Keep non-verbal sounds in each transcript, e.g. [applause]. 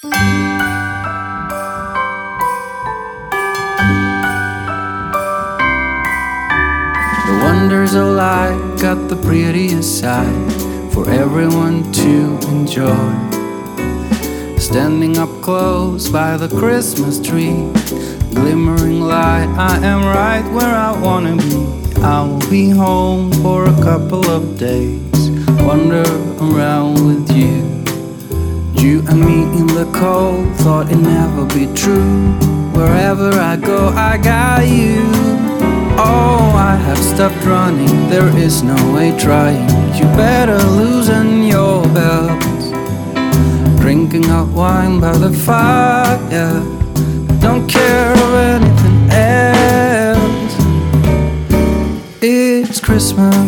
The wonders of life got the prettiest side for everyone to enjoy. Standing up close by the Christmas tree, glimmering light, I am right where I wanna be. I will be home for a couple of days, wander around with you. You and me in the cold, thought it never be true. Wherever I go, I got you. Oh, I have stopped running, there is no way trying. You better loosen your belt. Drinking hot wine by the fire, don't care of anything else. It's Christmas.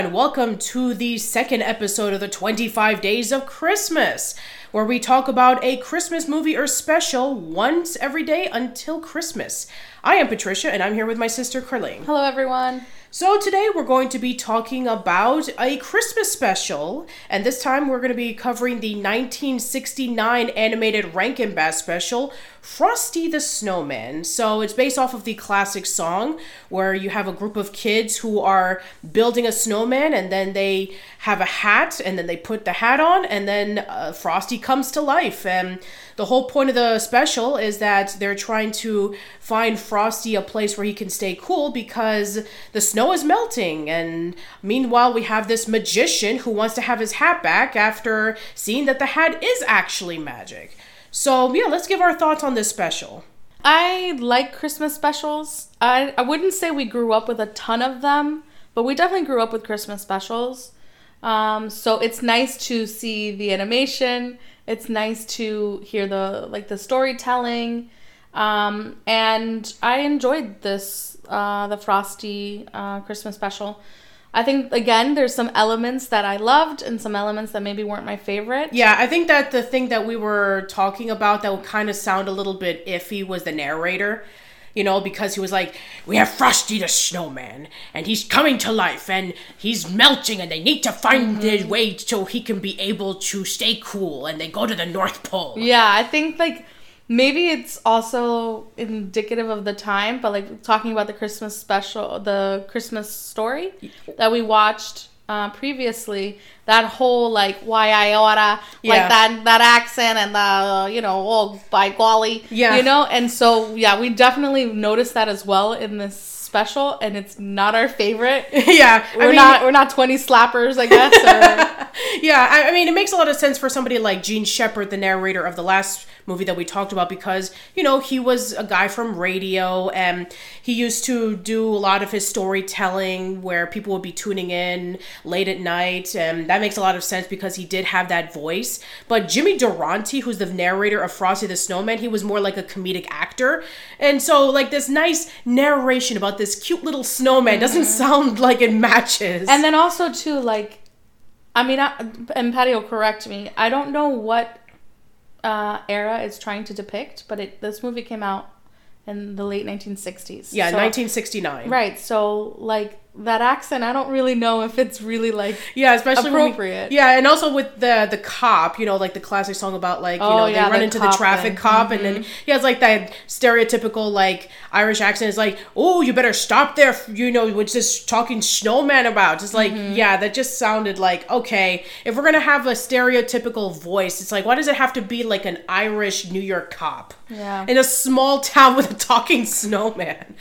Everyone. Welcome to the second episode of the 25 Days of Christmas, where we talk about a Christmas movie or special once every day until Christmas. I am Patricia, and I'm here with my sister, Carling. Hello, everyone. So, today we're going to be talking about a Christmas special, and this time we're going to be covering the 1969 animated Rankin Bass special, Frosty the Snowman. So, it's based off of the classic song where you have a group of kids who are building a snowman, and then they have a hat, and then they put the hat on, and then uh, Frosty comes to life. And the whole point of the special is that they're trying to find Frosty a place where he can stay cool because the snow is melting. And meanwhile, we have this magician who wants to have his hat back after seeing that the hat is actually magic. So, yeah, let's give our thoughts on this special. I like Christmas specials. I, I wouldn't say we grew up with a ton of them, but we definitely grew up with Christmas specials. Um, so it's nice to see the animation. It's nice to hear the like the storytelling. Um, and I enjoyed this uh, the Frosty uh, Christmas special. I think again there's some elements that I loved and some elements that maybe weren't my favorite. Yeah, I think that the thing that we were talking about that would kind of sound a little bit iffy was the narrator. You know, because he was like, We have Frosty the Snowman, and he's coming to life, and he's melting, and they need to find Mm-hmm. his way so he can be able to stay cool, and they go to the North Pole. Yeah, I think like maybe it's also indicative of the time, but like talking about the Christmas special, the Christmas story that we watched uh, previously, that whole like why I oughta, Yeah. like that that accent and the you know oh by golly, Yeah. you know, and so yeah, we definitely noticed that as well in this special, and it's not our favorite. [laughs] yeah, We're mean, not we're not twenty slappers, I guess. Or, [laughs] yeah, I, I mean, it makes a lot of sense for somebody like Jean Shepherd, the narrator of the last movie that we talked about, because, you know, he was a guy from radio and he used to do a lot of his storytelling where people would be tuning in late at night. And that makes a lot of sense because he did have that voice. But Jimmy Durante, who's the narrator of Frosty the Snowman, he was more like a comedic actor. And so, like, this nice narration about this cute little snowman mm-hmm. doesn't sound like it matches. And then also too, like, I mean, I, and Patty will correct me. I don't know what uh, era it's trying to depict, but it this movie came out in the late 1960s. yeah, So- 1969. Right. So like that accent, I don't really know if it's really like Yeah, especially when we- Appropriate. yeah, and also with the the cop, you know, like the classic song about like you Oh, know yeah, they run the into the traffic thing. Mm-hmm. cop, and then he has like that stereotypical like Irish accent. It's like, oh, you better stop there, you know, what's this talking snowman about? Just like, Mm-hmm. yeah, that just sounded like okay. If we're gonna have a stereotypical voice, it's like, why does it have to be like an Irish New York cop? Yeah. in a small town with a talking snowman.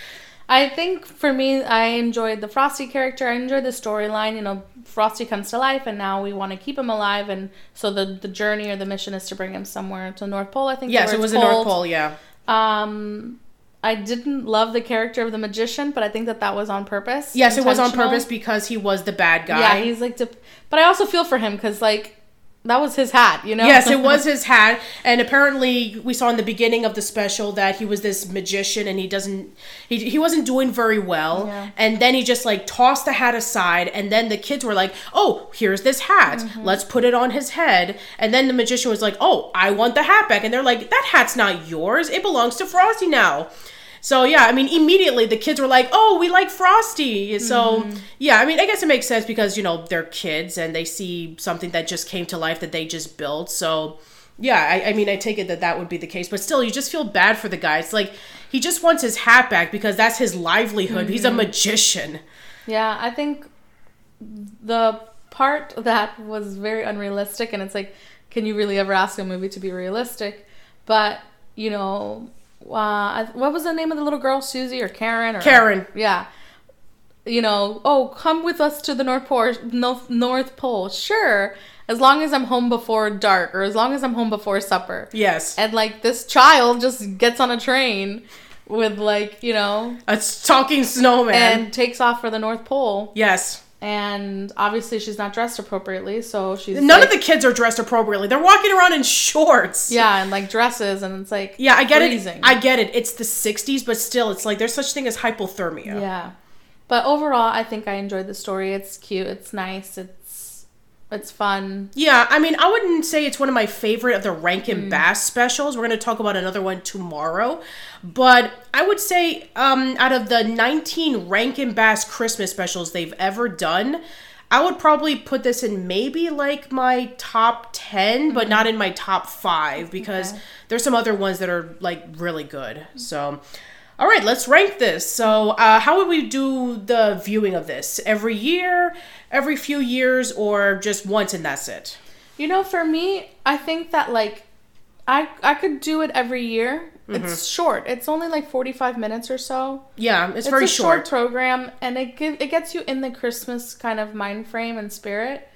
I think for me, I enjoyed the Frosty character. I enjoyed the storyline. You know, Frosty comes to life, and now we want to keep him alive. And so the the journey or the mission is to bring him somewhere to North Pole. I think. Yes, it was the North. Pole. Yeah. Um, I didn't love the character of the magician, but I think that that was on purpose. Yes, it was on purpose because he was the bad guy. Yeah, he's like, but I also feel for him because like that was his hat, you know. Yes, it was [laughs] his hat, and apparently we saw in the beginning of the special that he was this magician, and he doesn't, he, he wasn't doing very well, Yeah. and then he just like tossed the hat aside, and then the kids were like, "Oh, here's this hat, Mm-hmm. let's put it on his head," and then the magician was like, "Oh, I want the hat back," and they're like, "That hat's not yours, it belongs to Frosty now." So yeah, I mean, immediately the kids were like, "Oh, we like Frosty." So Mm-hmm. yeah, I mean, I guess it makes sense because you know they're kids and they see something that just came to life that they just built. So yeah, I, I mean, I take it that that would be the case, but still, you just feel bad for the guy. It's like he just wants his hat back because that's his livelihood. He's Mm-hmm. a magician. Yeah, I think the part that was very unrealistic, and it's like, can you really ever ask a movie to be realistic? But you know, uh, what was the name of the little girl, Susie or Karen or Karen. Yeah. You know, oh, come with us to the North Pole. North, North Pole, sure, as long as I'm home before dark, or as long as I'm home before supper. Yes, And like this child just gets on a train with like you know a talking snowman. and takes off for the North Pole yes. And obviously she's not dressed appropriately so she's None of the kids are dressed appropriately. They're walking around in shorts. yeah and like dresses and it's like Yeah, I get freezing. it. I get it. It's the 60s, but still, it's like there's such thing as hypothermia. yeah but overall i think i enjoyed the story it's cute it's nice it's it's fun Yeah, I mean, I wouldn't say it's one of my favorite of the Rankin Mm. Bass specials. We're going to talk about another one tomorrow. But I would say um, out of the 19 Rankin Bass Christmas specials they've ever done, I would probably put this in maybe like my top 10, but not in my top 5 because Mm-hmm. Okay. there's some other ones that are like really good. So all right, let's rank this. So, uh, how would we do the viewing of this? Every year, every few years, or just once and that's it? you know for me i think that like i i could do it every year. It's short. It's only like 45 minutes or so. Yeah, it's, it's very a short, short. program and it give, it gets you in the christmas kind of mind frame and spirit.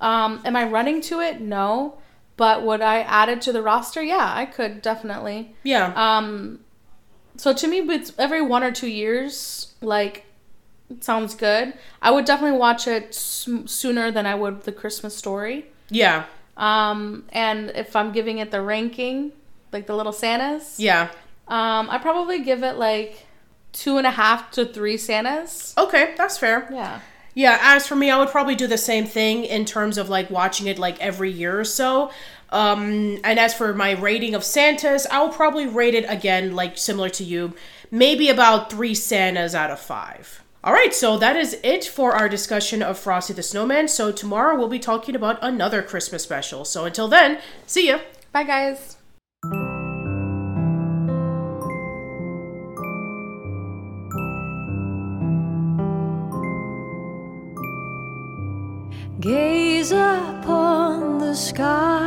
Um am i running to it? No. But would i add it to the roster? Yeah i could definitely. Yeah, um so to me it's every one or two years like it sounds good. I would definitely watch it s- sooner than i would the christmas story. Yeah, um and if i'm giving it the ranking like the little santas. Yeah. um i probably give it like two and a half to three santas. Okay, that's fair. yeah Yeah, as for me, I would probably do the same thing in terms of like watching it like every year or so. Um, and as for my rating of Santas, I'll probably rate it again, like similar to you, maybe about three Santas out of five. All right, so that is it for our discussion of Frosty the Snowman. So tomorrow we'll be talking about another Christmas special. So until then, see ya. bye guys Gaze upon the sky,